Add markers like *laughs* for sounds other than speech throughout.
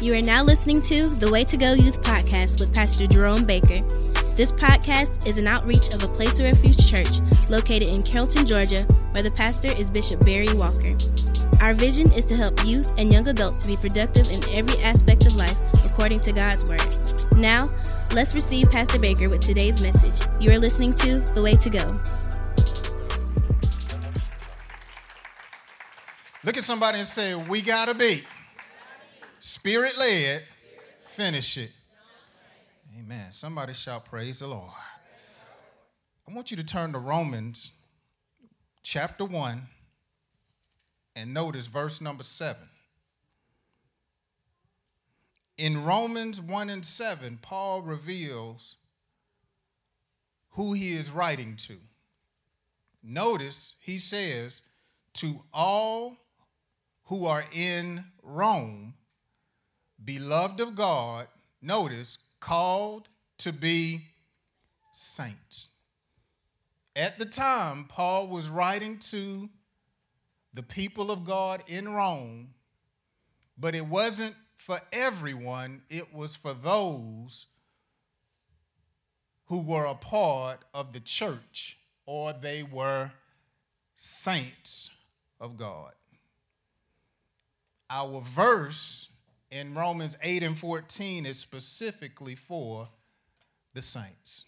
You are now listening to the Way to Go Youth Podcast with Pastor Jerome Baker. This podcast is an outreach of a Place of Refuge church located in Carrollton, Georgia, where the pastor is Bishop Barry Walker. Our vision is to help youth and young adults to be productive in every aspect of life according to God's Word. Now, let's receive Pastor Baker with today's message. You are listening to The Way to Go. Look at somebody and say, We gotta be spirit led, finish it. Amen. Somebody shout, Praise the Lord. I want you to turn to Romans chapter 1 and notice verse number 7. In Romans 1 and 7, Paul reveals who he is writing to. Notice he says, To all who are in Rome, beloved of God, notice, called to be saints. At the time, Paul was writing to the people of God in Rome, but it wasn't for everyone, it was for those who were a part of the church or they were saints of God. Our verse in Romans 8 and 14 is specifically for the saints.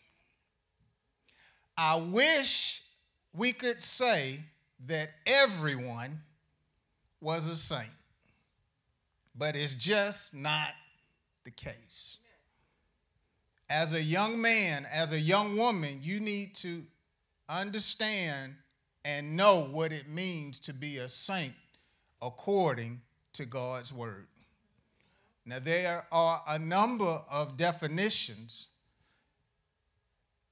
I wish we could say that everyone was a saint, but it's just not the case. As a young man, as a young woman, you need to understand and know what it means to be a saint according to God's word. Now, there are a number of definitions,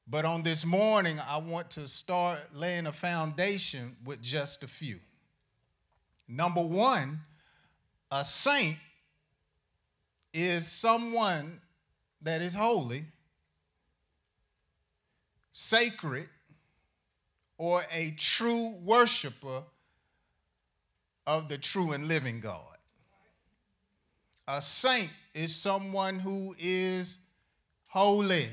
but on this morning, I want to start laying a foundation with just a few. Number one, a saint is someone that is holy, sacred, or a true worshiper of the true and living God. A saint is someone who is holy.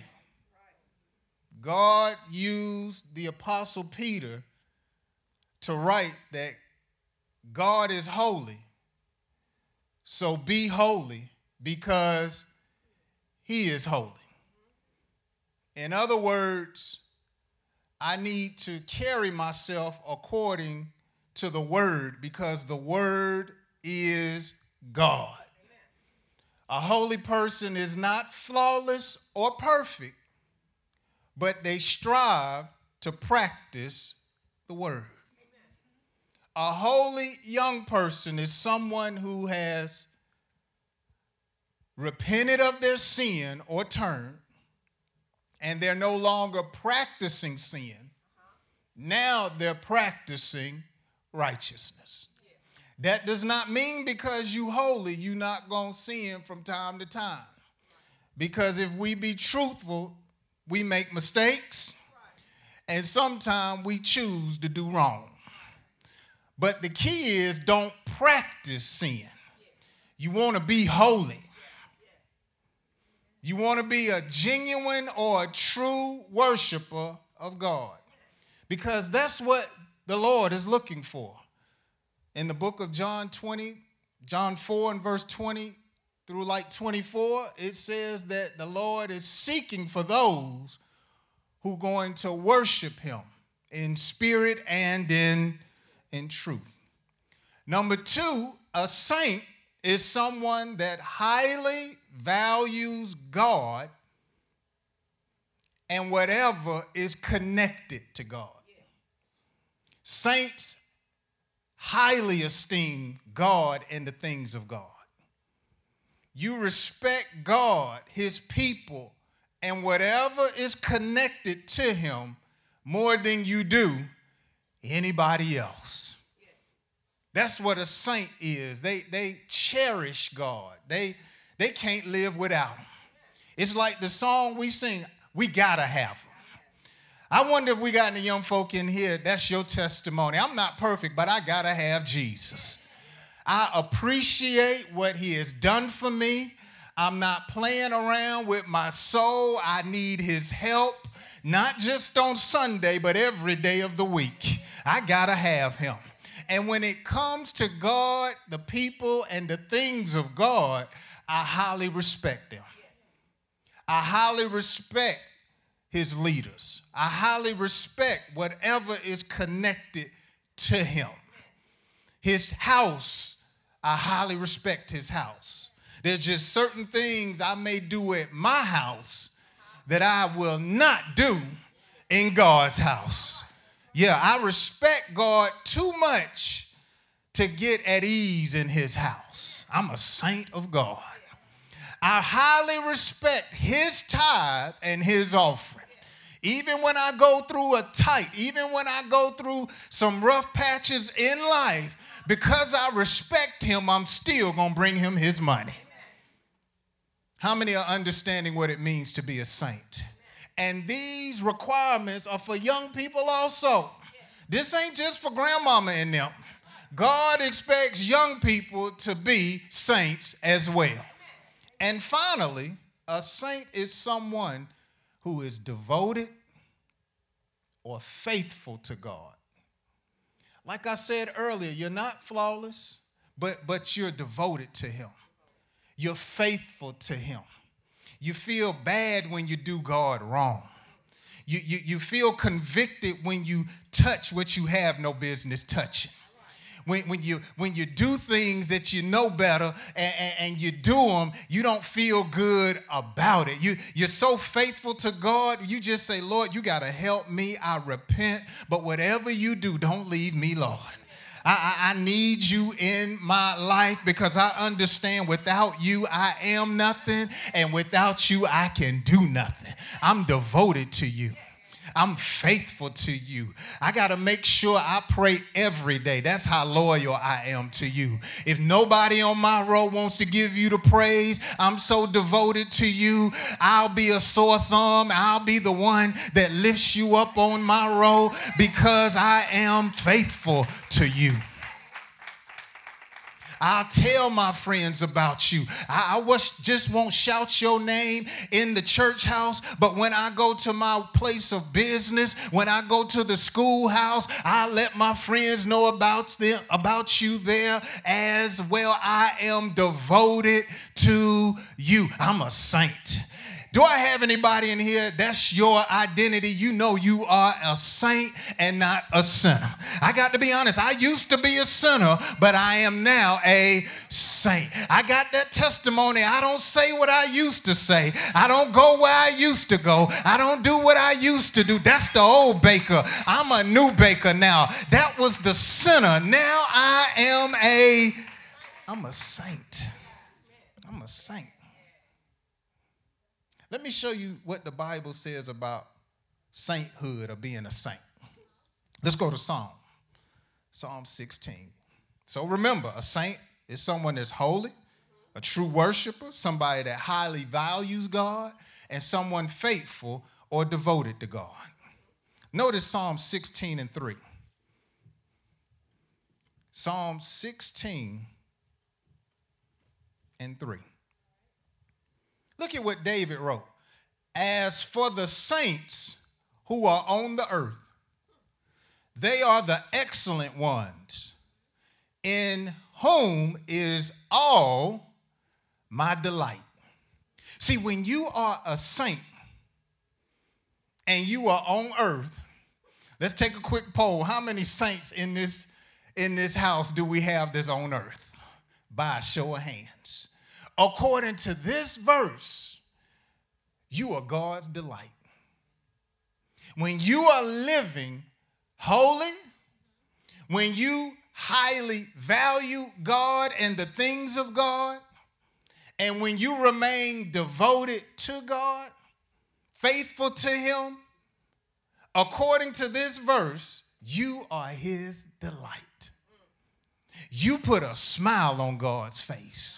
God used the Apostle Peter to write that God is holy. So be holy because he is holy. In other words, I need to carry myself according to the word because the word is God. A holy person is not flawless or perfect, but they strive to practice the word. A holy young person is someone who has repented of their sin or turned, and they're no longer practicing sin. Now they're practicing righteousness. That does not mean because you holy, you not going to sin from time to time. Because if we be truthful, we make mistakes, and sometimes we choose to do wrong. But the key is don't practice sin. You want to be holy. You want to be a genuine or a true worshiper of God. Because that's what the Lord is looking for in the book of John 20, John 4 and verse 20 through like 24, it says that the Lord is seeking for those who are going to worship him in spirit and in, in truth. Number two, a saint is someone that highly values God and whatever is connected to God. Saints highly esteem God and the things of God. You respect God, His people, and whatever is connected to Him more than you do anybody else. That's what a saint is. They, they cherish God. They, they can't live without Him. It's like the song we sing, we gotta have Him. I wonder if we got any young folk in here, that's your testimony. I'm not perfect, but I got to have Jesus. I appreciate what he has done for me. I'm not playing around with my soul. I need his help, not just on Sunday, but every day of the week. I got to have him. And when it comes to God, the people, and the things of God, I highly respect them. I highly respect his leaders. I highly respect whatever is connected to him. His house, I highly respect his house. There's just certain things I may do at my house that I will not do in God's house. Yeah, I respect God too much to get at ease in his house. I'm a saint of God. I highly respect his tithe and his offering. Even when I go through a tight, even when I go through some rough patches in life, because I respect him, I'm still going to bring him his money. How many are understanding what it means to be a saint? And these requirements are for young people also. This ain't just for grandmama and them. God expects young people to be saints as well. And finally, a saint is someone who is devoted or faithful to God. Like I said earlier, you're not flawless, but, but you're devoted to Him. You're faithful to Him. You feel bad when you do God wrong. You, you, you feel convicted when you touch what you have no business touching when, when, you, when you do things that you know better and, and, and, you do them, you don't feel good about it. You, you're so faithful to God, you just say, Lord, you got to help me. I repent. But whatever you do, don't leave me, Lord. I, I, I, need you in my life because I understand without you, I am nothing, and without you, I can do nothing. I'm devoted to you. I'm faithful to you. I got to make sure I pray every day. That's how loyal I am to you. If nobody on my row wants to give you the praise, I'm so devoted to you. I'll be a sore thumb. I'll be the one that lifts you up on my row because I am faithful to you. I'll tell my friends about you. I, I was, just won't shout your name in the church house, but when I go to my place of business, when I go to the schoolhouse, I let my friends know about them, about you there as well. I am devoted to you. I'm a saint. Do I have anybody in here? That's your identity. You know you are a saint and not a sinner. I got to be honest. I used to be a sinner, but I am now a saint. I got that testimony. I don't say what I used to say. I don't go where I used to go. I don't do what I used to do. That's the old baker. I'm a new baker now. That was the sinner. Now I am a I'm a saint. I'm a saint. Let me show you what the Bible says about sainthood or being a saint. Let's go to Psalm. Psalm 16. So remember, a saint is someone that's holy, a true worshiper, somebody that highly values God, and someone faithful or devoted to God. Notice Psalm 16 and 3. Psalm 16 and 3. Look at what David wrote. As for the saints who are on the earth, they are the excellent ones, in whom is all my delight. See, when you are a saint and you are on earth, let's take a quick poll. How many saints in this in this house do we have that's on earth? By a show of hands according to this verse, you are God's delight. When you are living holy, when you highly value God and the things of God, and when you remain devoted to God, faithful to Him, according to this verse, you are His delight. You put a smile on God's face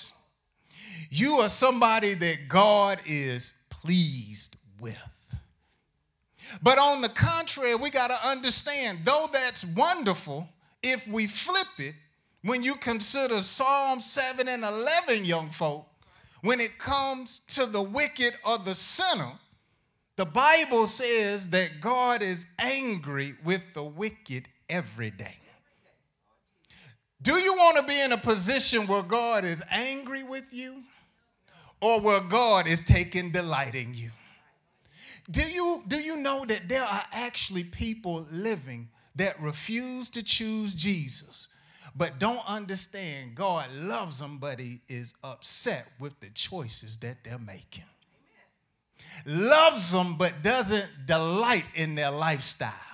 you are somebody that God is pleased with. But on the contrary, we got to understand, though that's wonderful, if we flip it, When you consider Psalm 7 and 11, young folk, when it comes to the wicked or the sinner, the Bible says that God is angry with the wicked every day. Do you want to be in a position where God is angry with you or where God is taking delight in you? Do you, do you know that there are actually people living that refuse to choose Jesus, but don't understand God loves them, but He is upset with the choices that they're making? Loves them, but doesn't delight in their lifestyle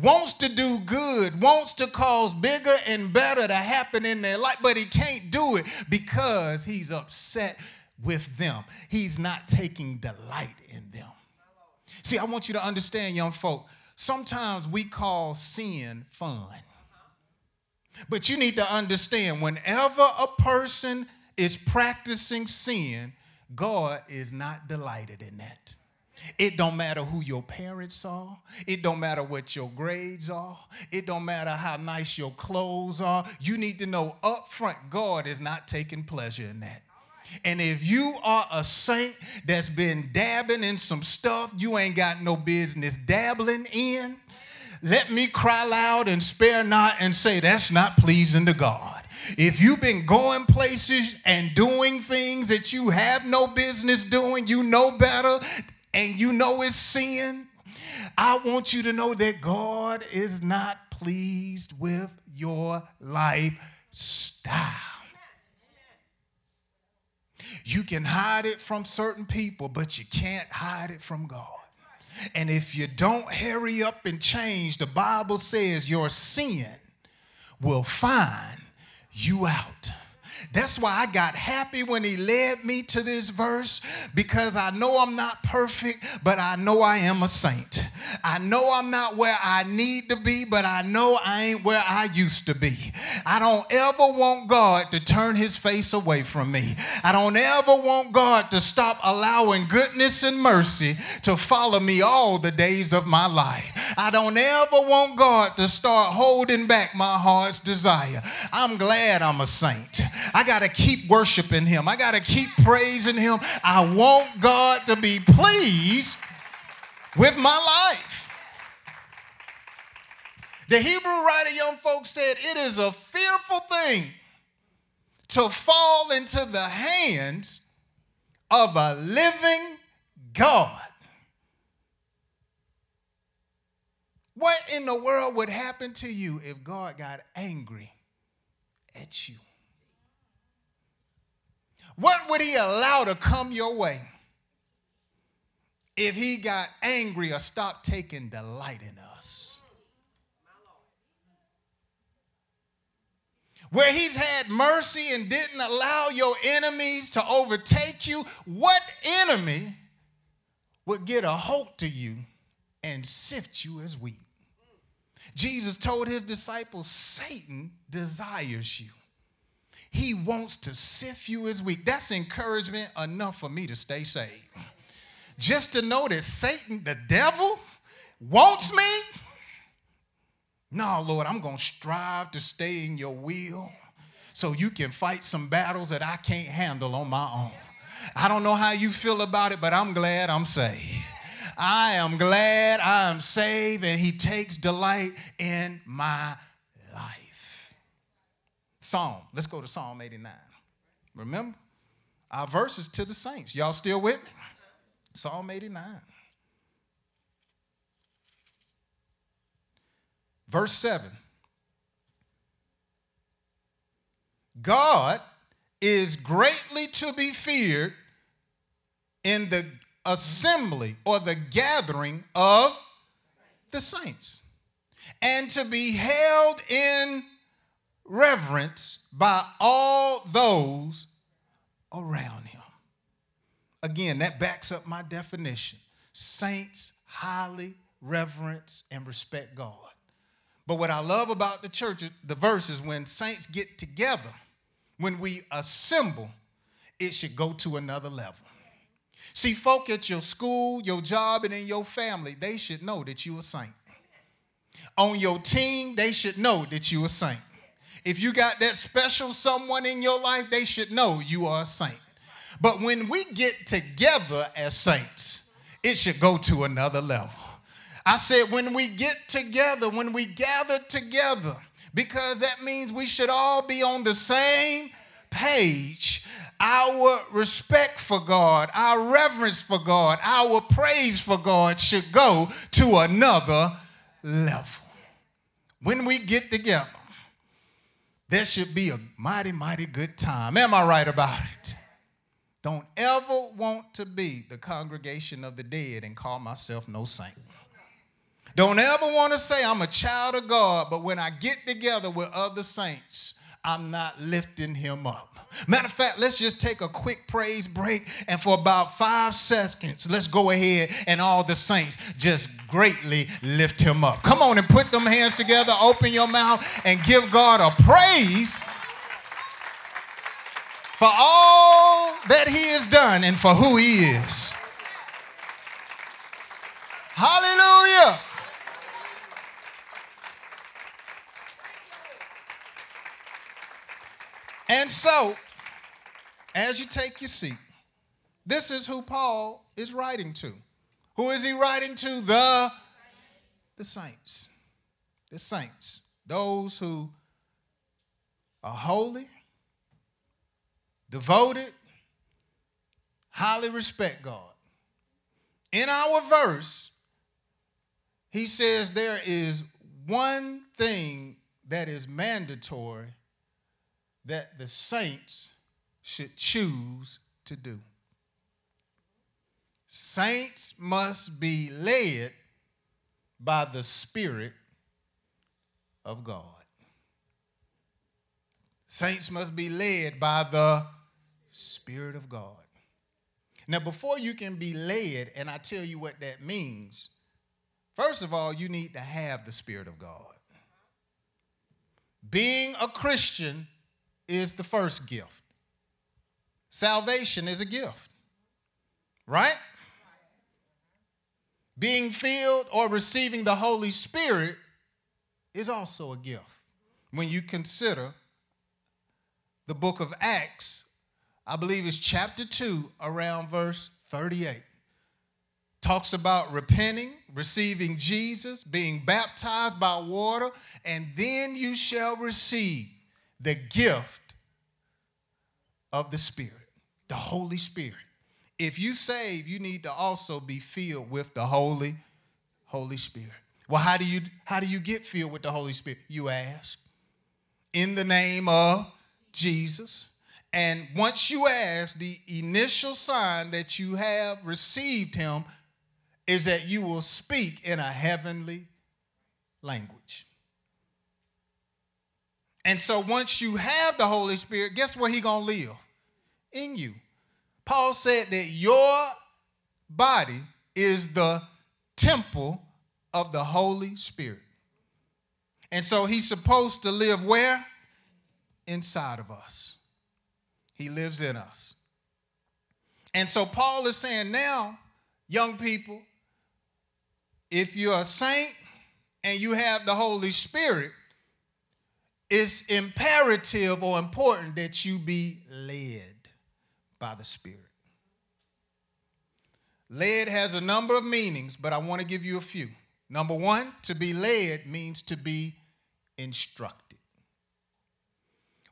wants to do good, wants to cause bigger and better to happen in their life, but he can't do it because he's upset with them. He's not taking delight in them. See, I want you to understand, young folk, sometimes we call sin fun. But you need to understand whenever a person is practicing sin, God is not delighted in that. It don't matter who your parents are. It don't matter what your grades are. It don't matter how nice your clothes are. You need to know up front God is not taking pleasure in that. And if you are a saint that's been dabbing in some stuff you ain't got no business dabbling in, let me cry loud and spare not and say that's not pleasing to God. If you've been going places and doing things that you have no business doing, you know better, and you know it's sin, I want you to know that God is not pleased with your lifestyle. You can hide it from certain people, but you can't hide it from God. And if you don't hurry up and change, the Bible says your sin will find you out. That's why I got happy when he led me to this verse because I know I'm not perfect, but I know I am a saint. I know I'm not where I need to be, but I know I ain't where I used to be. I don't ever want God to turn his face away from me. I don't ever want God to stop allowing goodness and mercy to follow me all the days of my life. I don't ever want God to start holding back my heart's desire. I'm glad I'm a saint. I got to keep worshiping him. I got to keep praising him. I want God to be pleased with my life. The Hebrew writer, young folks, said, It is a fearful thing to fall into the hands of a living God. What in the world would happen to you if God got angry at you? What would he allow to come your way if he got angry or stopped taking delight in us? Where he's had mercy and didn't allow your enemies to overtake you, what enemy would get a hold to you and sift you as wheat? Jesus told his disciples, Satan desires you. He wants to sift you as weak. That's encouragement enough for me to stay saved. Just to know that Satan, the devil, wants me. No, Lord, I'm going to strive to stay in your will so you can fight some battles that I can't handle on my own. I don't know how you feel about it, but I'm glad I'm saved. I am glad I am saved, and He takes delight in my Psalm. Let's go to Psalm 89. Remember? Our verses to the saints. Y'all still with me? Psalm 89. Verse 7. God is greatly to be feared in the assembly or the gathering of the saints, and to be held in reverence by all those around him. Again, that backs up my definition. Saints highly reverence and respect God. But what I love about the church, the verse is when saints get together, when we assemble, it should go to another level. See, folk at your school, your job, and in your family, they should know that you a saint. On your team, they should know that you a saint If you got that special someone in your life, they should know you are a saint. But when we get together as saints, it should go to another level. I said, when we get together, when we gather together, because that means we should all be on the same page. Our respect for God, our reverence for God, our praise for God should go to another level. When we get together, there should be a mighty, mighty good time. Am I right about it? Don't ever want to be the congregation of the dead and call myself no saint. Don't ever want to say I'm a child of God, but when I get together with other saints, I'm not lifting him up. Matter of fact, let's just take a quick praise break, and for about five seconds, let's go ahead and all the saints just greatly lift him up. Come on and put them hands together, open your mouth, and give God a praise for all that he has done and for who he is. Hallelujah. And so, as you take your seat, this is who Paul is writing to. Who is he writing to? The, the saints. The saints. Those who are holy, devoted, highly respect God. In our verse, he says there is one thing that is mandatory that the saints should choose to do. Saints must be led by the Spirit of God. Saints must be led by the Spirit of God. Now, before you can be led, and I tell you what that means, first of all, you need to have the Spirit of God. Being a Christian is the first gift. Salvation is a gift, right? Being filled or receiving the Holy Spirit is also a gift. When you consider the book of Acts, I believe it's chapter 2, around verse 38. Talks about repenting, receiving Jesus, being baptized by water, and then you shall receive the gift of the Spirit, the Holy Spirit. If you save, you need to also be filled with the Holy, Holy Spirit. Well, how do you how do you get filled with the Holy Spirit? You ask. In the name of Jesus. And once you ask, the initial sign that you have received him is that you will speak in a heavenly language. And so once you have the Holy Spirit, guess where he going to live? In you. Paul said that your body is the temple of the Holy Spirit. And so he's supposed to live where? Inside of us. He lives in us. And so Paul is saying now, young people, if you're a saint and you have the Holy Spirit, it's imperative or important that you be led by the Spirit. Led has a number of meanings, but I want to give you a few. Number one, to be led means to be instructed.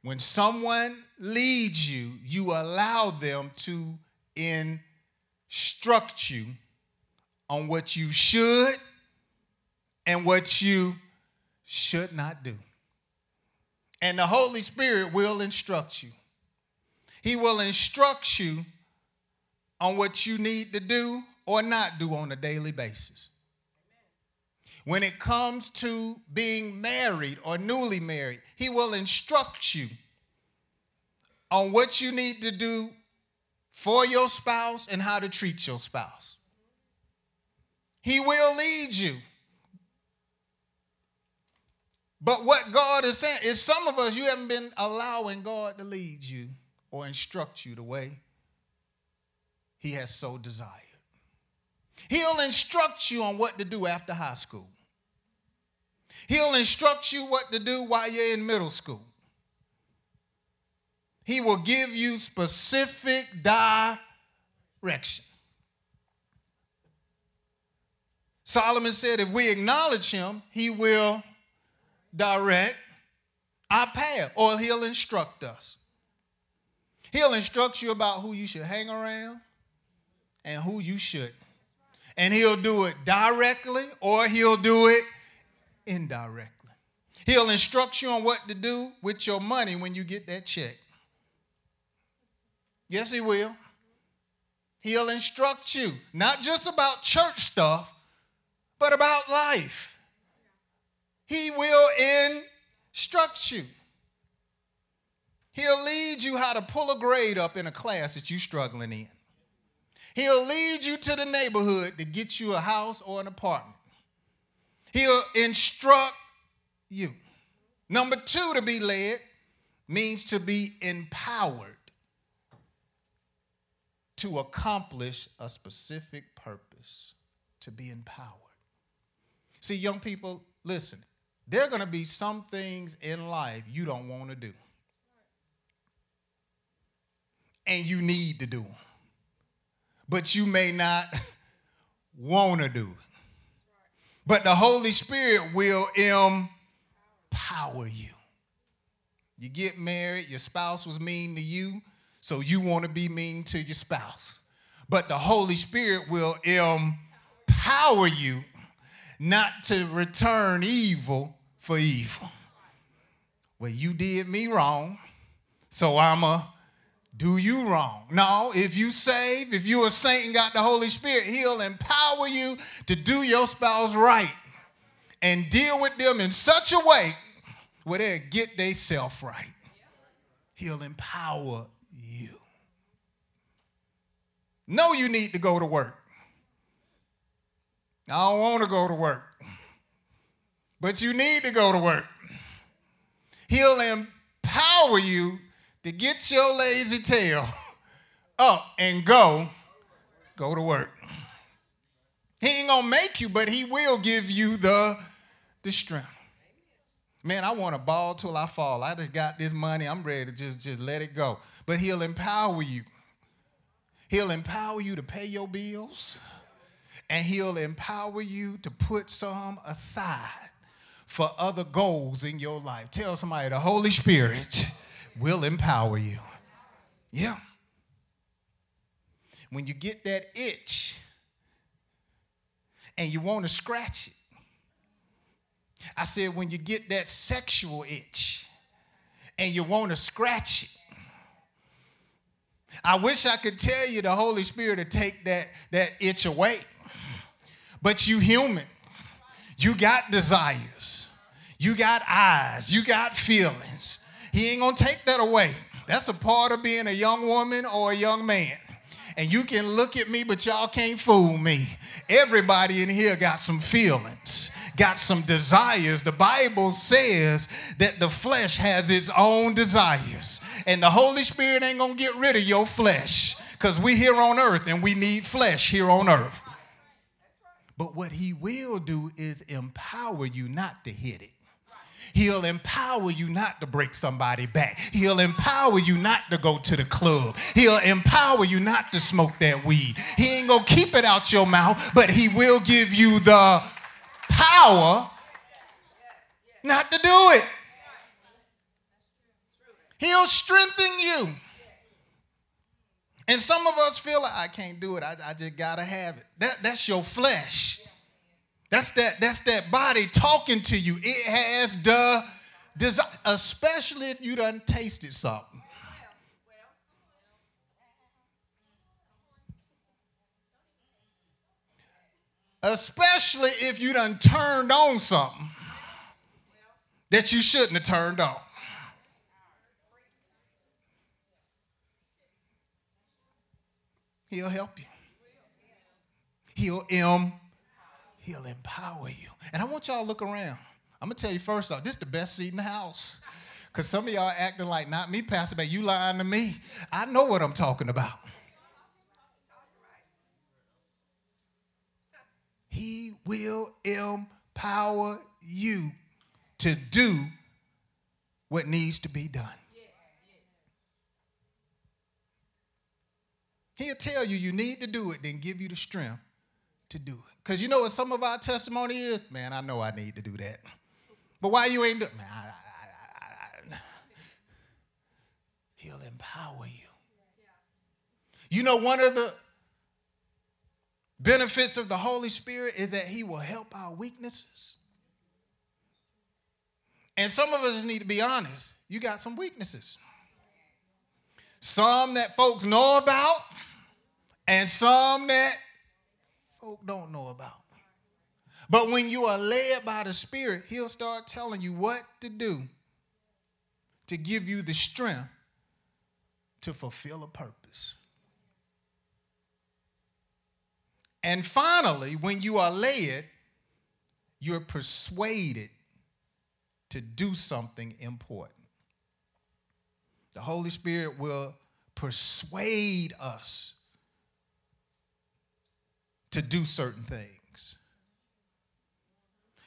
When someone leads you, you allow them to instruct you on what you should and what you should not do. And the Holy Spirit will instruct you. He will instruct you on what you need to do or not do on a daily basis. When it comes to being married or newly married, He will instruct you on what you need to do for your spouse and how to treat your spouse. He will lead you. But what God is saying is some of us, you haven't been allowing God to lead you or instruct you the way He has so desired. He'll instruct you on what to do after high school. He'll instruct you what to do while you're in middle school. He will give you specific direction. Solomon said, if we acknowledge him, he will direct our path, or he'll instruct us. He'll instruct you about who you should hang around and who you shouldn't. And he'll do it directly or he'll do it indirectly. He'll instruct you on what to do with your money when you get that check. Yes, he will. He'll instruct you, not just about church stuff, but about life. He will instruct you. He'll lead you how to pull a grade up in a class that you're struggling in. He'll lead you to the neighborhood to get you a house or an apartment. He'll instruct you. Number two, to be led means to be empowered to accomplish a specific purpose, to be empowered. See, young people, listen, there are going to be some things in life you don't want to do. And you need to do them. But you may not *laughs* want to do it. But the Holy Spirit will empower you. You get married, your spouse was mean to you, so you want to be mean to your spouse. But the Holy Spirit will empower you not to return evil for evil. Well, you did me wrong, so I'm a do you wrong. No, if you save, if you a saint and got the Holy Spirit, he'll empower you to do your spouse right and deal with them in such a way where they get themselves right. He'll empower you. Know you need to go to work. I don't want to go to work. But you need to go to work. He'll empower you to get your lazy tail *laughs* up and go, go to work. He ain't gonna make you, but he will give you the, the strength. Man, I want to ball till I fall. I just got this money. I'm ready to just, just let it go. But he'll empower you. He'll empower you to pay your bills, and he'll empower you to put some aside for other goals in your life. Tell somebody the Holy Spirit will empower you. Yeah. When you get that itch and you want to scratch it, I said, when you get that sexual itch and you want to scratch it, I wish I could tell you the Holy Spirit to take that, that itch away. But you human. You got desires. You got eyes. You got feelings. He ain't gonna take that away. That's a part of being a young woman or a young man. And you can look at me, but y'all can't fool me. Everybody in here got some feelings, got some desires. The Bible says that the flesh has its own desires. And the Holy Spirit ain't gonna get rid of your flesh because we here on earth and we need flesh here on earth. But what he will do is empower you not to hit it. He'll empower you not to break somebody back. He'll empower you not to go to the club. He'll empower you not to smoke that weed. He ain't gonna keep it out your mouth, but he will give you the power not to do it. He'll strengthen you. And some of us feel like I can't do it. I, I just gotta have it. That, that's your flesh. That's that, that's that body talking to you. It has the desire, especially if you done tasted something. Especially if you done turned on something that you shouldn't have turned on. He'll help you. He'll em He'll empower you. And I want y'all to look around. I'm gonna tell you first off, this is the best seat in the house. Because some of y'all acting like, not me, Pastor but you lying to me. I know what I'm talking about. He will empower you to do what needs to be done. He'll tell you you need to do it, then give you the strength to do it. Because you know what some of our testimony is? Man, I know I need to do that. But why you ain't doing Man, I, I, I, he'll empower you. You know, one of the benefits of the Holy Spirit is that he will help our weaknesses. And some of us need to be honest. You got some weaknesses. Some that folks know about, and some that folk don't know about. But when you are led by the Spirit, He'll start telling you what to do to give you the strength to fulfill a purpose. And finally, when you are led, you're persuaded to do something important. The Holy Spirit will persuade us to do certain things.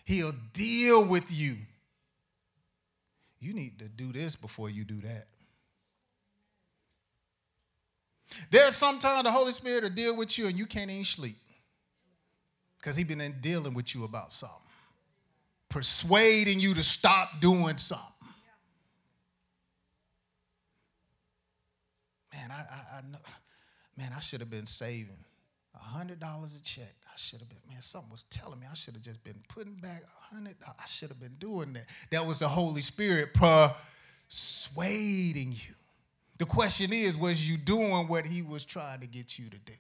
He'll deal with you. You need to do this before you do that. There's sometimes the Holy Spirit will deal with you and you can't even sleep because he's been dealing with you about something, persuading you to stop doing something. Man, I, I, I know, man, I should have been saving hundred dollars a check. I should have been, man, something was telling me I should have just been putting back a hundred. I should have been doing that. That was the Holy Spirit persuading you. The question is, was you doing what he was trying to get you to do?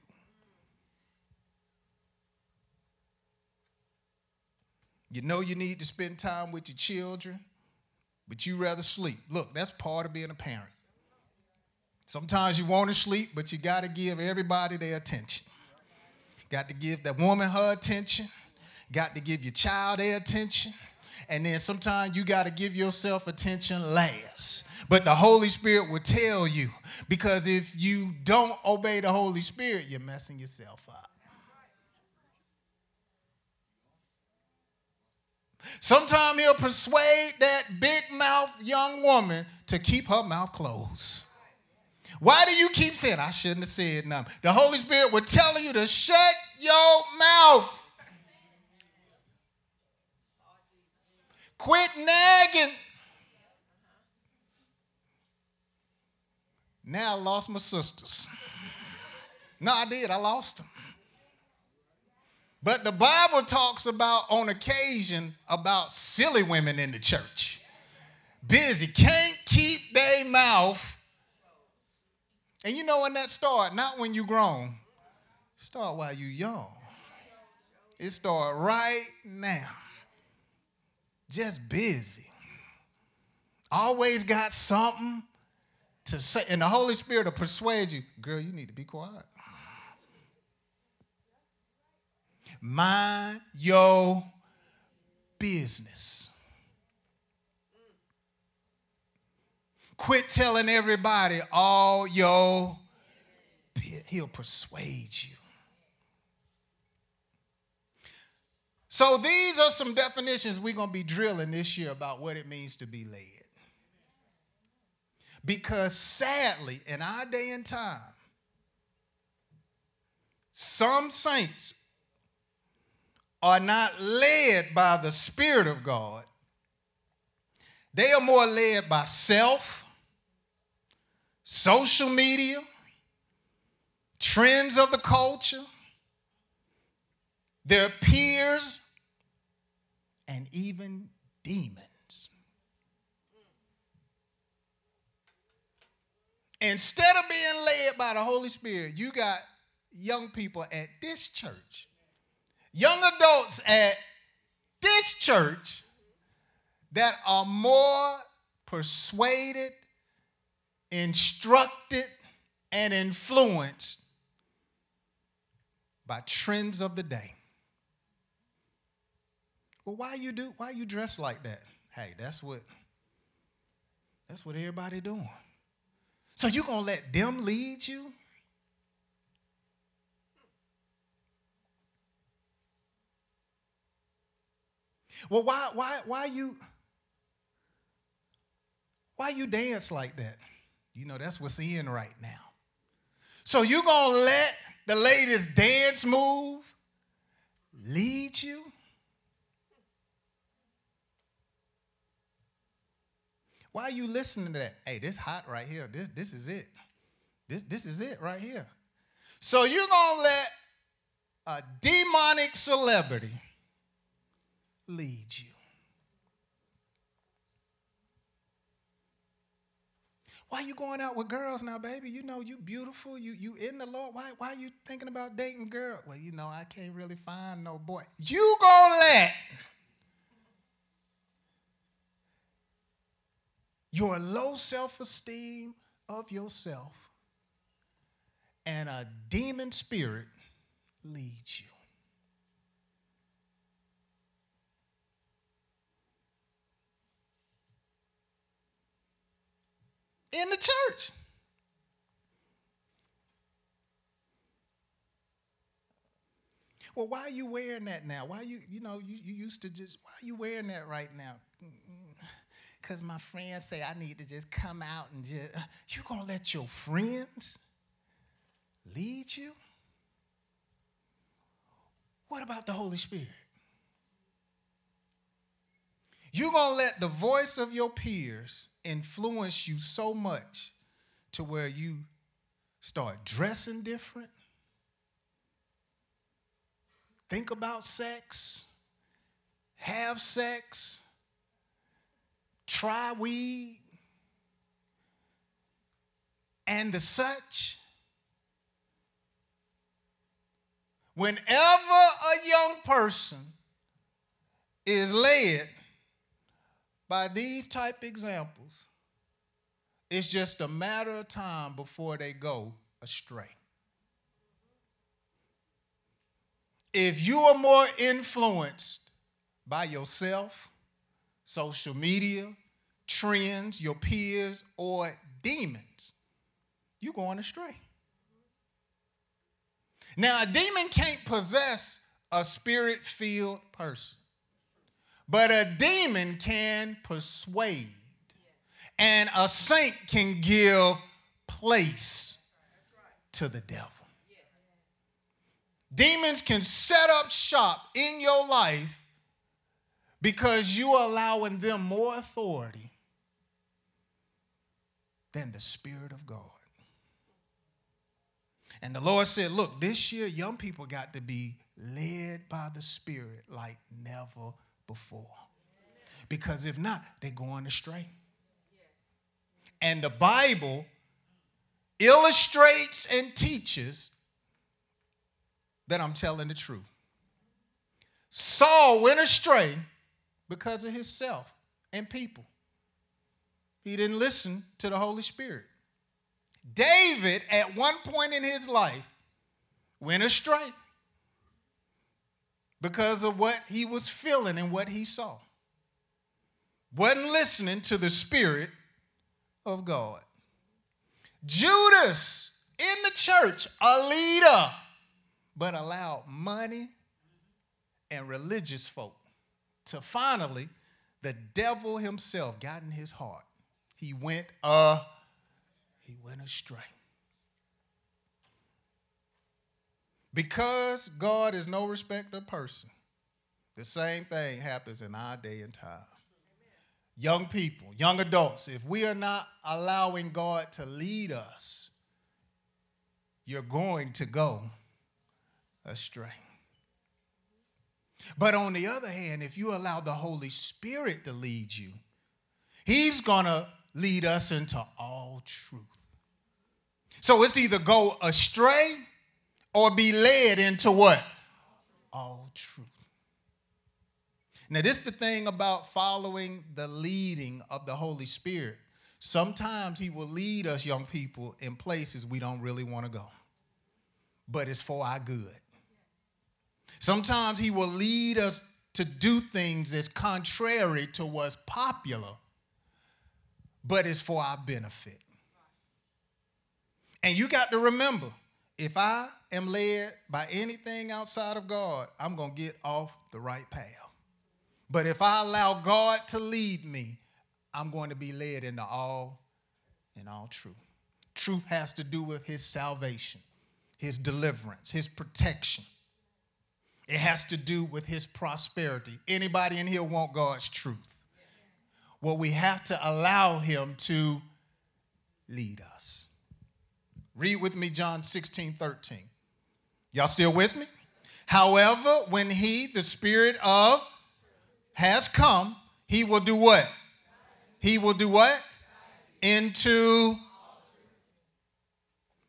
You know you need to spend time with your children, but you rather sleep. Look, that's part of being a parent. Sometimes you want to sleep, but you got to give everybody their attention. Got to give that woman her attention. Got to give your child their attention. And then sometimes you got to give yourself attention last. But the Holy Spirit will tell you because if you don't obey the Holy Spirit, you're messing yourself up. Sometimes he'll persuade that big mouth young woman to keep her mouth closed. Why do you keep saying, I shouldn't have said nothing? The Holy Spirit was telling you to shut your mouth. Quit nagging. Now I lost my sisters. No, I did. I lost them. But the Bible talks about, on occasion, about silly women in the church. Busy, can't keep their mouth and you know when that start? Not when you grown. Start while you young. It start right now. Just busy. Always got something to say. And the Holy Spirit will persuade you, girl, you need to be quiet. Mind your business. Quit telling everybody all your he'll persuade you. So these are some definitions we're going to be drilling this year about what it means to be led. Because sadly, in our day and time, some saints are not led by the Spirit of God. They are more led by self social media, trends of the culture, their peers, and even demons. Instead of being led by the Holy Spirit, you got young people at this church, young adults at this church that are more persuaded instructed and influenced by trends of the day. Well, why you do why you dress like that? Hey, that's what that's what everybody doing. So you gonna let them lead you? Well, why why why you why you dance like that? You know, that's what's in right now. So you gonna let the latest dance move lead you? Why are you listening to that? Hey, this hot right here. This, this is it. This, this is it right here. So you're gonna let a demonic celebrity lead you. Why you going out with girls now, baby? You know you beautiful. You you in the Lord. Why why you thinking about dating girl? Well, you know I can't really find no boy. You gonna let your low self-esteem of yourself and a demon spirit lead you. In the church. Well, why are you wearing that now? Why you, you know, you, you used to just, why are you wearing that right now? Because my friends say I need to just come out and just, uh, you gonna let your friends lead you? What about the Holy Spirit? You're going to let the voice of your peers influence you so much to where you start dressing different, think about sex, have sex, try weed, and the such. Whenever a young person is led by these type examples, it's just a matter of time before they go astray. If you are more influenced by yourself, social media, trends, your peers, or demons, you're going astray. Now, a demon can't possess a spirit filled person. But a demon can persuade, and a saint can give place to the devil. Demons can set up shop in your life because you are allowing them more authority than the Spirit of God. And the Lord said, Look, this year, young people got to be led by the Spirit like never before. Because if not, they're going astray. And the Bible illustrates and teaches that I'm telling the truth. Saul went astray because of himself and people. He didn't listen to the Holy Spirit. David, at one point in his life, went astray because of what he was feeling and what he saw. Wasn't listening to the Spirit of God. Judas in the church, a leader, but allowed money and religious folk to finally, the devil himself got in his heart. He went uh he went astray. Because God is no respecter of person, the same thing happens in our day and time. Young people, young adults, if we are not allowing God to lead us, you're going to go astray. But on the other hand, if you allow the Holy Spirit to lead you, He's going to lead us into all truth. So it's either go astray or be led into what? All truth. Now, this is the thing about following the leading of the Holy Spirit. Sometimes He will lead us, young people, in places we don't really want to go, but it's for our good. Sometimes He will lead us to do things that's contrary to what's popular, but it's for our benefit. And you got to remember if I am led by anything outside of God, I'm going to get off the right path. But if I allow God to lead me, I'm going to be led into all in all truth. truth has to do with his salvation, his deliverance, his protection. It has to do with his prosperity. Anybody in here want God's truth? Well, we have to allow him to lead us. Read with me John 16, 13. Y'all still with me? However, when he, the spirit of, has come, he will do what? He will do what? Into.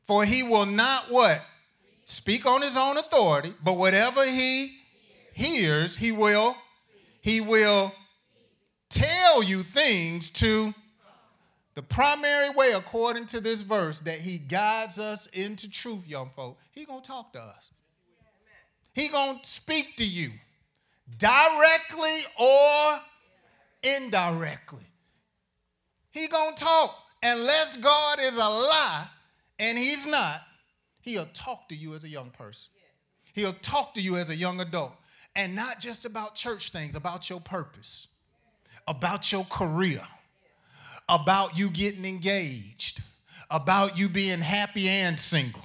For he will not what? Speak on his own authority, but whatever he hears, he will, he will tell you things to the primary way, according to this verse, that he guides us into truth, young folk, he gonna talk to us. He gonna speak to you directly or indirectly. He gonna talk. Unless God is a lie, and he's not, he'll talk to you as a young person. He'll talk to you as a young adult. And not just about church things, about your purpose, about your career, about you getting engaged, about you being happy and single.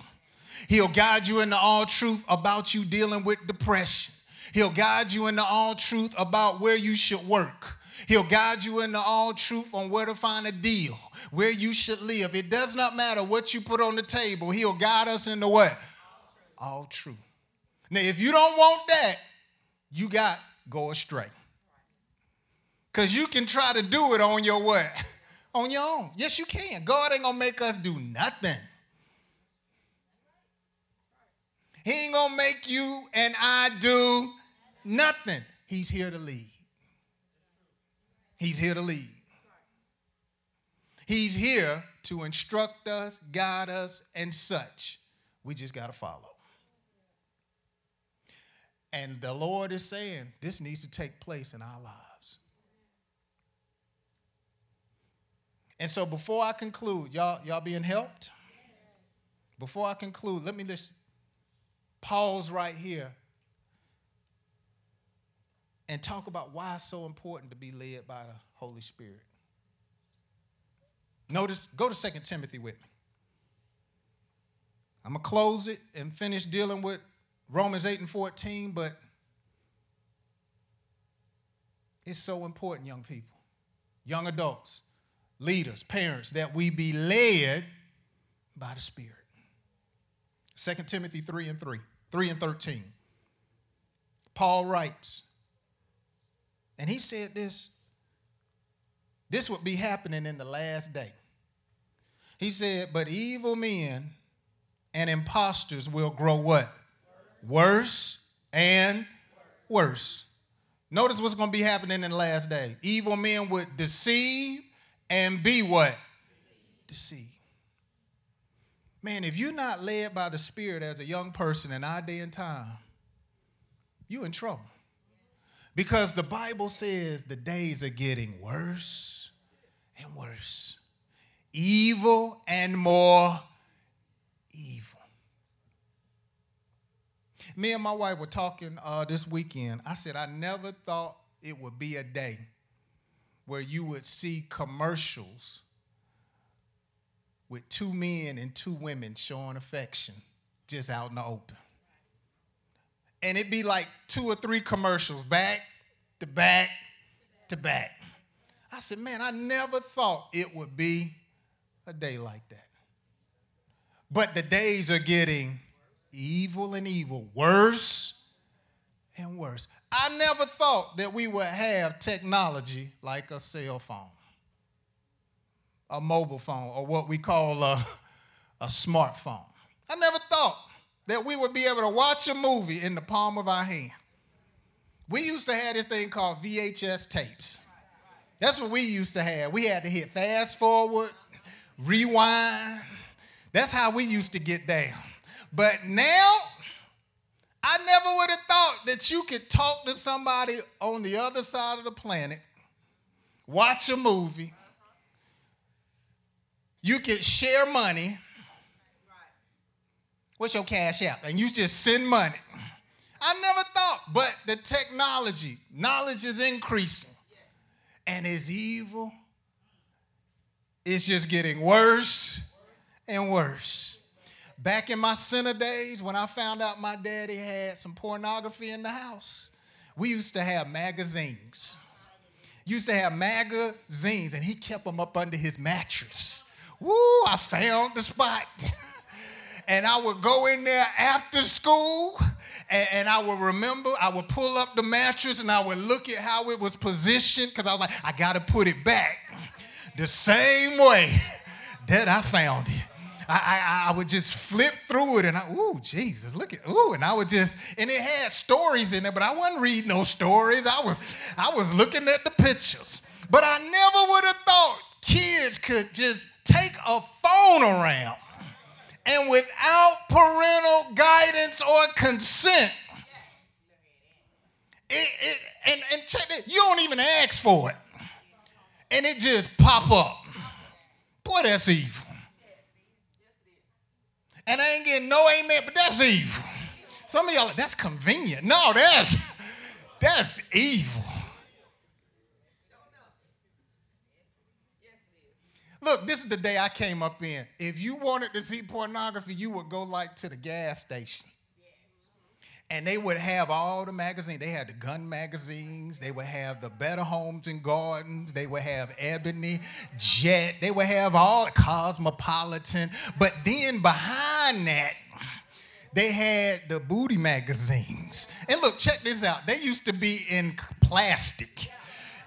He'll guide you into all truth about you dealing with depression. He'll guide you into all truth about where you should work. He'll guide you into all truth on where to find a deal, where you should live. It does not matter what you put on the table. He'll guide us into what? All truth. Now, if you don't want that, you got go astray. Because you can try to do it on your what? On your own. Yes, you can. God ain't gonna make us do nothing. He ain't gonna make you and I do nothing. He's here to lead. He's here to lead. He's here to instruct us, guide us, and such. We just got to follow. And the Lord is saying this needs to take place in our lives. And so before I conclude, y'all, y'all being helped? Before I conclude, let me just pause right here and talk about why it's so important to be led by the Holy Spirit. Notice, go to 2 Timothy with me. I'm going to close it and finish dealing with Romans 8 and 14, but it's so important, young people, young adults, leaders, parents, that we be led by the Spirit. 2 Timothy 3 and 3, 3 and 13. Paul writes, and he said this this would be happening in the last day. He said, But evil men and impostors will grow what? Worse and worse. Notice what's going to be happening in the last day. Evil men would deceive and be what? Deceive. Man, if you're not led by the Spirit as a young person in our day and time, you're in trouble. Because the Bible says the days are getting worse and worse. Evil and more evil. Me and my wife were talking uh, this weekend. I said, I never thought it would be a day where you would see commercials with two men and two women showing affection just out in the open and it'd be like two or three commercials back to back to back. I said, man, I never thought it would be a day like that. But the days are getting evil and evil, worse and worse. I never thought that we would have technology like a cell phone, a mobile phone, or what we call a, *laughs* a smartphone. I never thought that we would be able to watch a movie in the palm of our hand. We used to have this thing called VHS tapes. That's what we used to have. We had to hit fast forward, rewind. That's how we used to get down. But now, I never would have thought that you could talk to somebody on the other side of the planet, watch a movie, you could share money What's your cash app? And you just send money. I never thought, but the technology, knowledge is increasing. And it's evil. It's just getting worse and worse. Back in my center days, when I found out my daddy had some pornography in the house, we used to have magazines. Used to have magazines, and he kept them up under his mattress. Woo, I found the spot. *laughs* and I would go in there after school and, and, I would remember, I would pull up the mattress and I would look at how it was positioned because I was like, I got to put it back the same way *laughs* that I found it. I, I, I, would just flip through it and I, ooh, Jesus, look at, ooh, and I would just, and it had stories in there, but I wasn't reading no stories. I was, I was looking at the pictures. But I never would have thought kids could just take a phone around and without parental guidance or consent, it, it, and, and check it, you don't even ask for it. And it just pop up. Boy, that's evil. And I ain't getting no amen, but that's evil. Some of y'all, that's convenient. No, that's that's evil. Look, this is the day I came up in. If you wanted to see pornography, you would go like to the gas station. And they would have all the magazines. They had the gun magazines. They would have the Better Homes and Gardens. They would have Ebony, Jet. They would have all the Cosmopolitan. But then behind that, they had the booty magazines. And look, check this out. They used to be in plastic.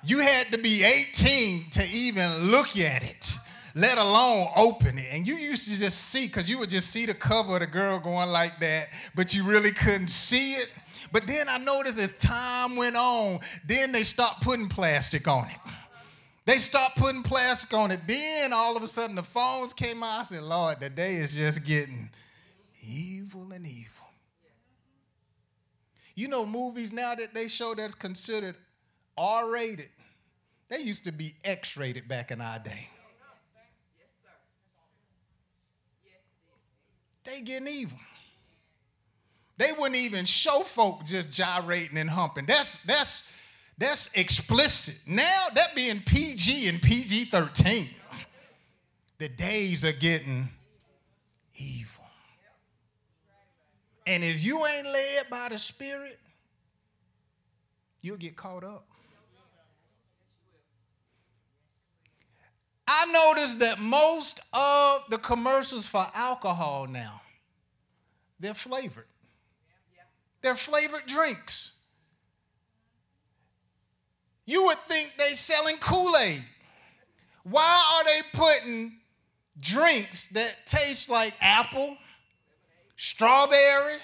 You had to be 18 to even look at it let alone open it. And you used to just see, because you would just see the cover of the girl going like that, but you really couldn't see it. But then I noticed as time went on, then they stopped putting plastic on it. They stopped putting plastic on it. Then all of a sudden the phones came out. I said, Lord, the day is just getting evil and evil. You know, movies now that they show that's considered R rated, they used to be X rated back in our day. They getting evil. They wouldn't even show folk just gyrating and humping. That's that's that's explicit. Now that being PG and PG 13, the days are getting evil. And if you ain't led by the Spirit, you'll get caught up. I noticed that most of the commercials for alcohol now, they're flavored. They're flavored drinks. You would think they selling Kool-Aid. Why are they putting drinks that taste like apple, strawberry,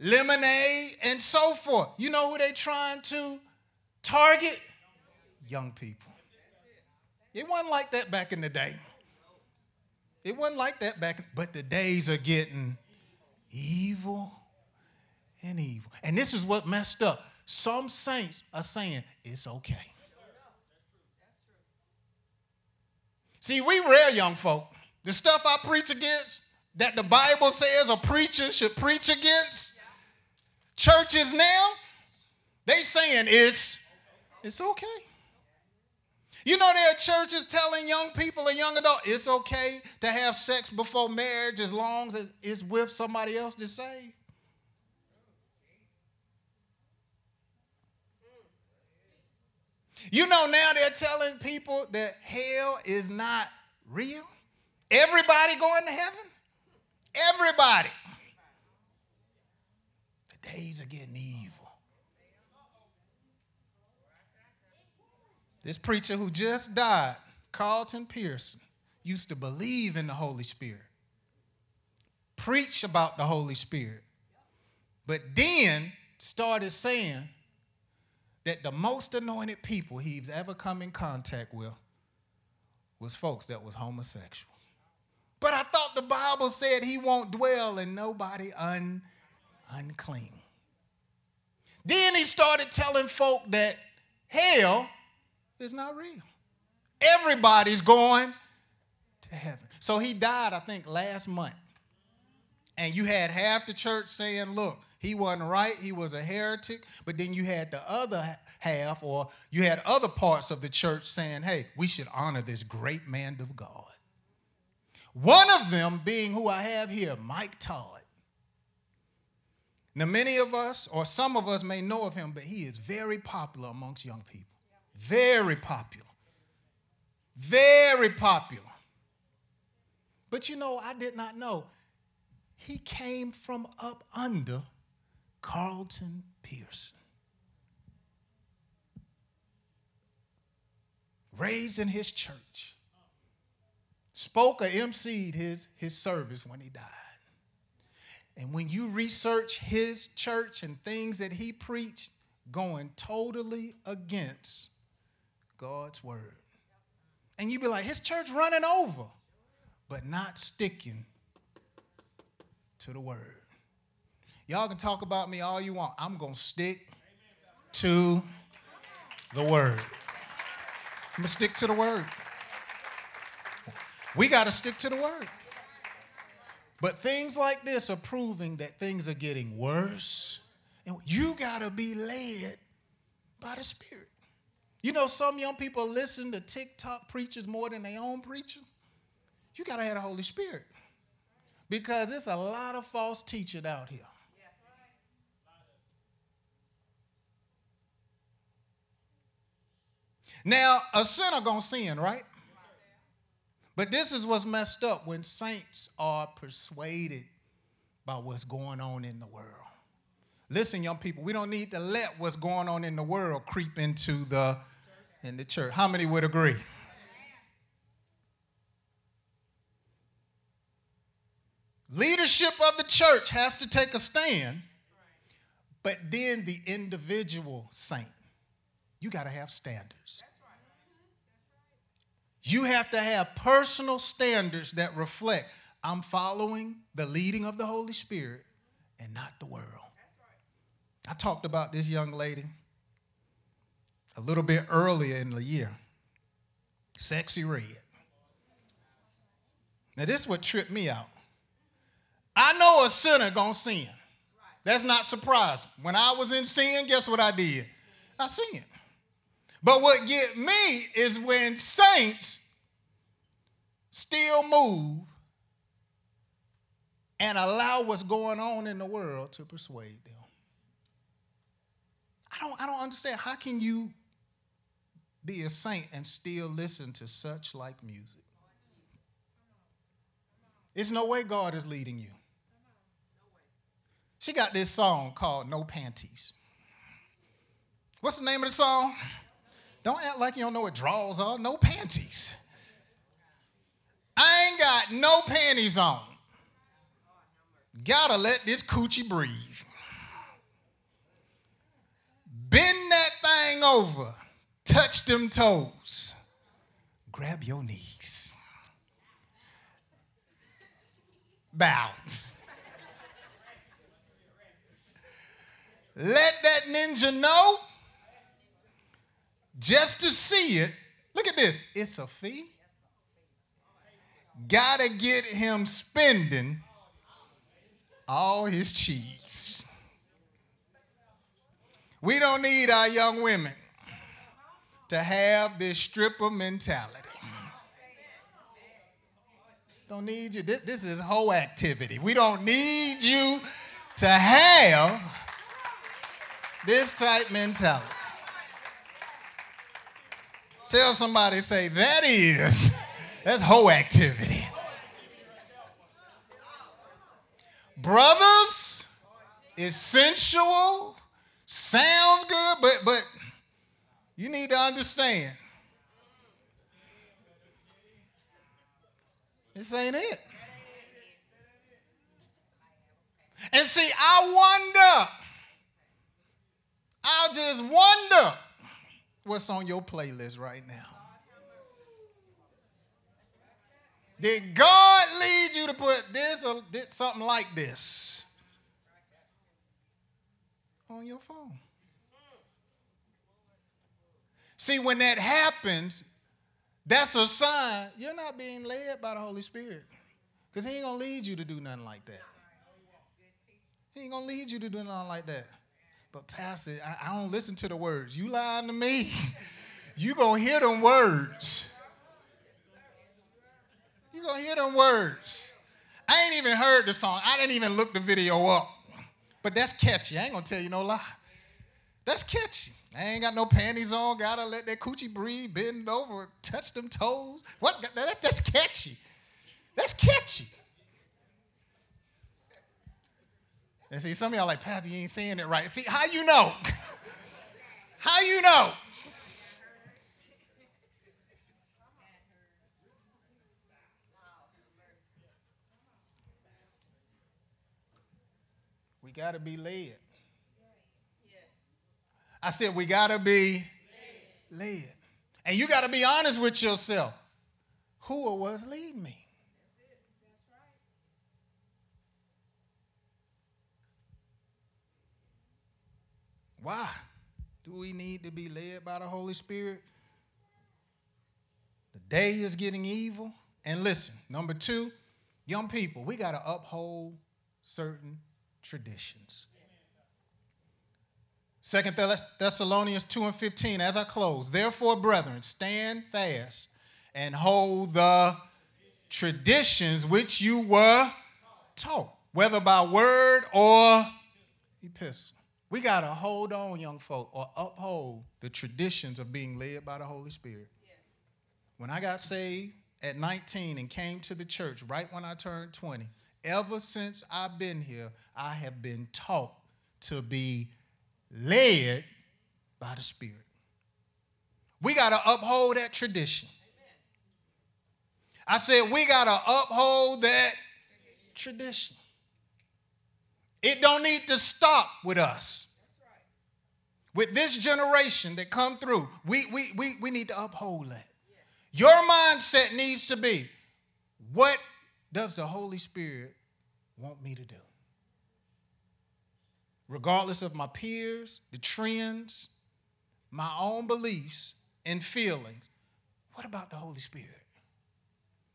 lemonade, and so forth? You know who they trying to target? Young people. It wasn't like that back in the day. It wasn't like that back, but the days are getting evil and evil. And this is what messed up. Some saints are saying it's okay. See, we rare young folk. The stuff I preach against, that the Bible says a preacher should preach against, churches now, they saying it's, it's okay. You know, there are churches telling young people and young adults it's okay to have sex before marriage as long as it's with somebody else to say. You know, now they're telling people that hell is not real. Everybody going to heaven? Everybody. The days are getting evil. This preacher who just died, Carlton Pearson, used to believe in the Holy Spirit, preach about the Holy Spirit, but then started saying that the most anointed people he's ever come in contact with was folks that was homosexual. But I thought the Bible said he won't dwell in nobody un, unclean. Then he started telling folk that hell is not real. Everybody's going to heaven. So he died, I think, last month. And you had half the church saying, look, he wasn't right, he was a heretic. But then you had the other half, or you had other parts of the church saying, hey, we should honor this great man of God. One of them being who I have here, Mike Todd. Now, many of us, or some of us, may know of him, but he is very popular amongst young people. Very popular. Very popular. But you know, I did not know. He came from up under Carlton Pearson. Raised in his church. Spoke or emceed his, his service when he died. And when you research his church and things that he preached, going totally against God's word. And you be like, his church running over, but not sticking to the word. Y'all can talk about me all you want. I'm going to stick to the word. I'm going to stick to the word. We got to stick to the word. But things like this are proving that things are getting worse. And you got to be led by the Spirit. You know, some young people listen to TikTok preachers more than their own preacher. You got to have the Holy Spirit. Because there's a lot of false teaching out here. Now, a sinner gonna sin, right? But this is what's messed up when saints are persuaded by what's going on in the world. Listen, young people, we don't need to let what's going on in the world creep into the in the church. How many would agree? Leadership of the church has to take a stand, but then the individual saint, you got to have standards. You have to have personal standards that reflect I'm following the leading of the Holy Spirit and not the world. I talked about this young lady a little bit earlier in the year. Sexyy Red. Now, this is what tripped me out. I know a sinner gonna sin. That's not surprising. When I was in sin, guess what I did? I sinned. But what get me is when saints still move and allow what's going on in the world to persuade them. I don't, I don't understand. How can you be a saint and still listen to such like music? It's no way God is leading you. She got this song called No Panties. What's the name of the song? Don't act like you don't know what draws are. No panties. I ain't got no panties on. Gotta let this coochie breathe. Bend that thing over. Touch them toes. Grab your knees. Bow. Let that ninja know just to see it. Look at this. It's a fee. Gotta get him spending all his cheese. We don't need our young women to have this stripper mentality. Don't need you. This, this is whole activity. We don't need you to have this type mentality. Tell somebody, say, that is, that's whole activity. Brothers, it's sensual, sounds good, but but you need to understand. This ain't it. And see, I wonder, I just wonder what's on your playlist right now. Did God lead you to put this or something like this on your phone? See, when that happens, that's a sign you're not being led by the Holy Spirit. Because He ain't going to lead you to do nothing like that. He ain't going to lead you to do nothing like that. But Pastor, I, I don't listen to the words. You lying to me. *laughs* you going to hear them words. You're going to hear them words. I ain't even heard the song. I didn't even look the video up. But that's catchy. I ain't going to tell you no lie. That's catchy. I ain't got no panties on. Gotta let that coochie breathe, bend over, touch them toes. What? That, that's catchy. That's catchy. And see, some of y'all like, Pastor, you ain't saying it right. See, how you know? *laughs* how you know? We got to be led. I said, we got to be led. And you got to be honest with yourself. Who was leading me? Why do we need to be led by the Holy Spirit? The day is getting evil. And listen, number two, young people, we got to uphold certain traditions. Second Thessalonians 2 and 15, as I close, therefore, brethren, stand fast and hold the traditions which you were taught, whether by word or epistle. We got to hold on, young folk, or uphold the traditions of being led by the Holy Spirit. When I got saved at 19 and came to the church right when I turned 20, ever since I've been here, I have been taught to be led by the Spirit. We got to uphold that tradition. I said, we got to uphold that tradition. It don't need to stop with us. With this generation that come through, we, we, we, we need to uphold that. Your mindset needs to be, what does the Holy Spirit want me to do? Regardless of my peers, the trends, my own beliefs and feelings. What about the Holy Spirit?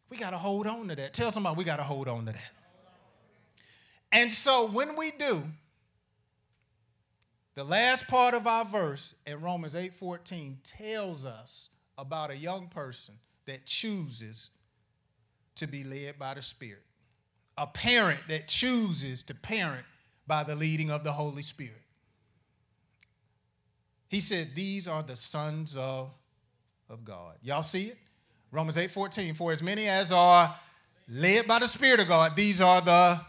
We got to hold on to that. Tell somebody we got to hold on to that. And so when we do, the last part of our verse in Romans 8:14 tells us about a young person that chooses to be led by the Spirit. A parent that chooses to parent by the leading of the Holy Spirit. He said, These are the sons of, of God. Y'all see it? Romans 8 14. For as many as are led by the Spirit of God, these are the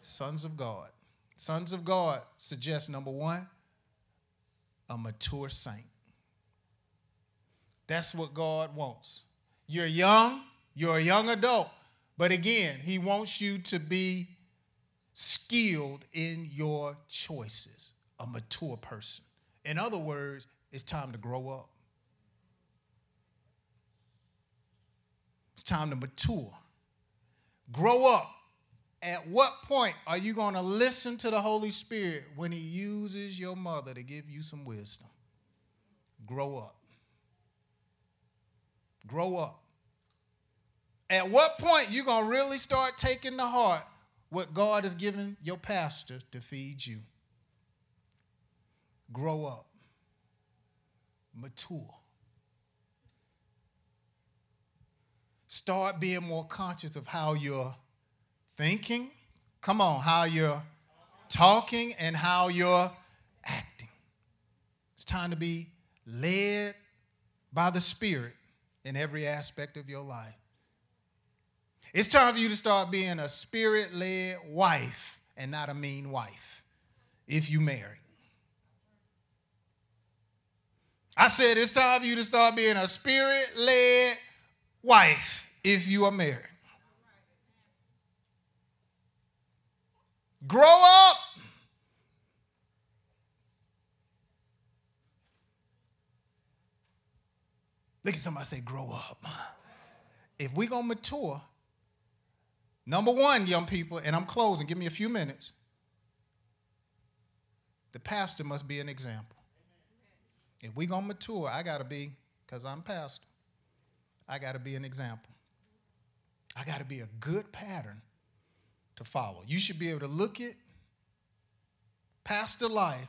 sons of God. Sons of God suggests number one, a mature saint. That's what God wants. You're young, you're a young adult, but again, He wants you to be skilled in your choices, a mature person. In other words, it's time to grow up. It's time to mature. Grow up. At what point are you going to listen to the Holy Spirit when He uses your mother to give you some wisdom? Grow up. Grow up. At what point you going to really start taking the heart what God has given your pastor to feed you. Grow up, mature. Start being more conscious of how you're thinking. Come on, how you're talking and how you're acting. It's time to be led by the Spirit in every aspect of your life. It's time for you to start being a spirit led wife and not a mean wife if you marry. I said it's time for you to start being a spirit led wife if you are married. Grow up. Look at somebody say, grow up. If we're going to mature, Number one, young people, and I'm closing, give me a few minutes. The pastor must be an example. If we're going to mature, I got to be, because I'm pastor, I got to be an example. I got to be a good pattern to follow. You should be able to look at pastor life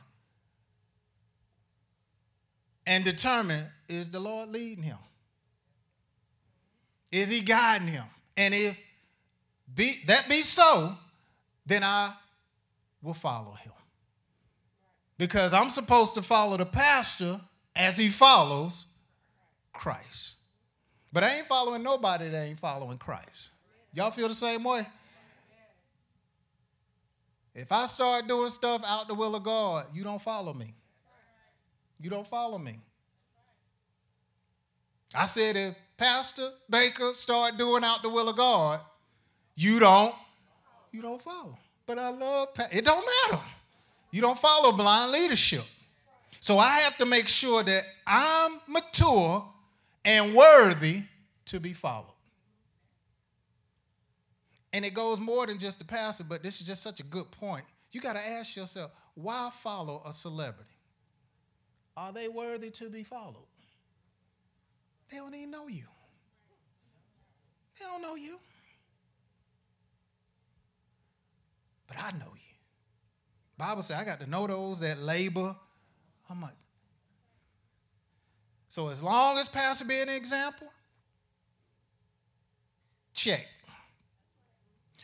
and determine is the Lord leading him? Is he guiding him? And if be, that be so, then I will follow him. Because I'm supposed to follow the pastor as he follows Christ. But I ain't following nobody that ain't following Christ. Y'all feel the same way? If I start doing stuff out the will of God, you don't follow me. You don't follow me. I said if Pastor Baker start doing out the will of God, you don't, you don't follow. But I love it don't matter. You don't follow blind leadership. So I have to make sure that I'm mature and worthy to be followed. And it goes more than just the pastor, but this is just such a good point. You got to ask yourself, why follow a celebrity? Are they worthy to be followed? They don't even know you. They don't know you. But I know you. Bible says I got to know those that labor. I'm like, so as long as Pastor be an example, check.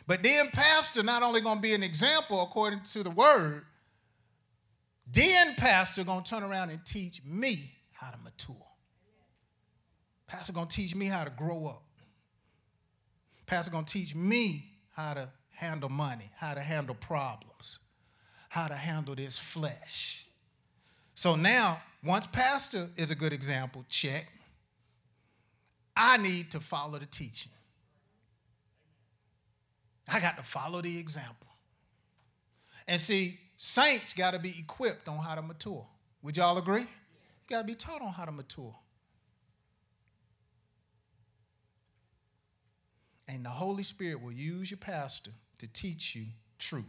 But then pastor not only to be an example according to the word, then pastor to turn around and teach me how to mature. Pastor to teach me how to grow up. Pastor to teach me how to handle money, how to handle problems, how to handle this flesh. So now, once pastor is a good example, check. I need to follow the teaching. I got to follow the example. And see, saints got to be equipped on how to mature. Would y'all agree? You got to be taught on how to mature. And the Holy Spirit will use your pastor to teach you truth.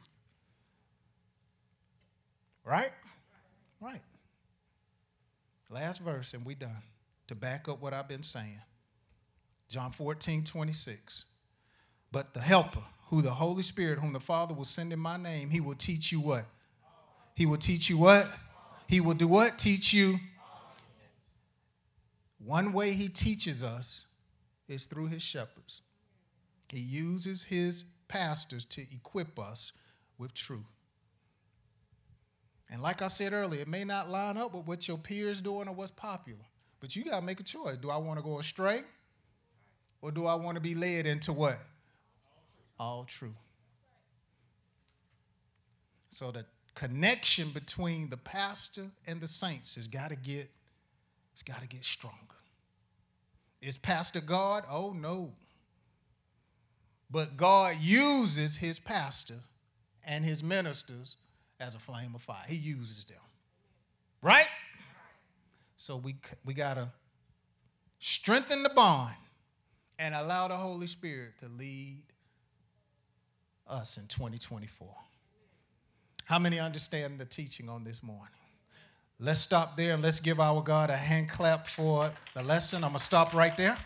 Right? Right. Last verse, and we done. To back up what I've been saying. John 14, 26. But the helper, who the Holy Spirit, whom the Father will send in my name, he will teach you what? He will teach you what? He will do what? Teach you. One way he teaches us is through his shepherds. He uses his pastors to equip us with truth. And like I said earlier, it may not line up with what your peers doing or what's popular, but you got to make a choice. Do I want to go astray? Or do I want to be led into what? all true. So the connection between the pastor and the saints has got to get it's got to get stronger. Is pastor God? Oh no. But God uses his pastor and his ministers as a flame of fire. He uses them. Right? So we we got to strengthen the bond and allow the Holy Spirit to lead us in 2024. How many understand the teaching on this morning? Let's stop there and let's give our God a hand clap for the lesson. I'm going to stop right there.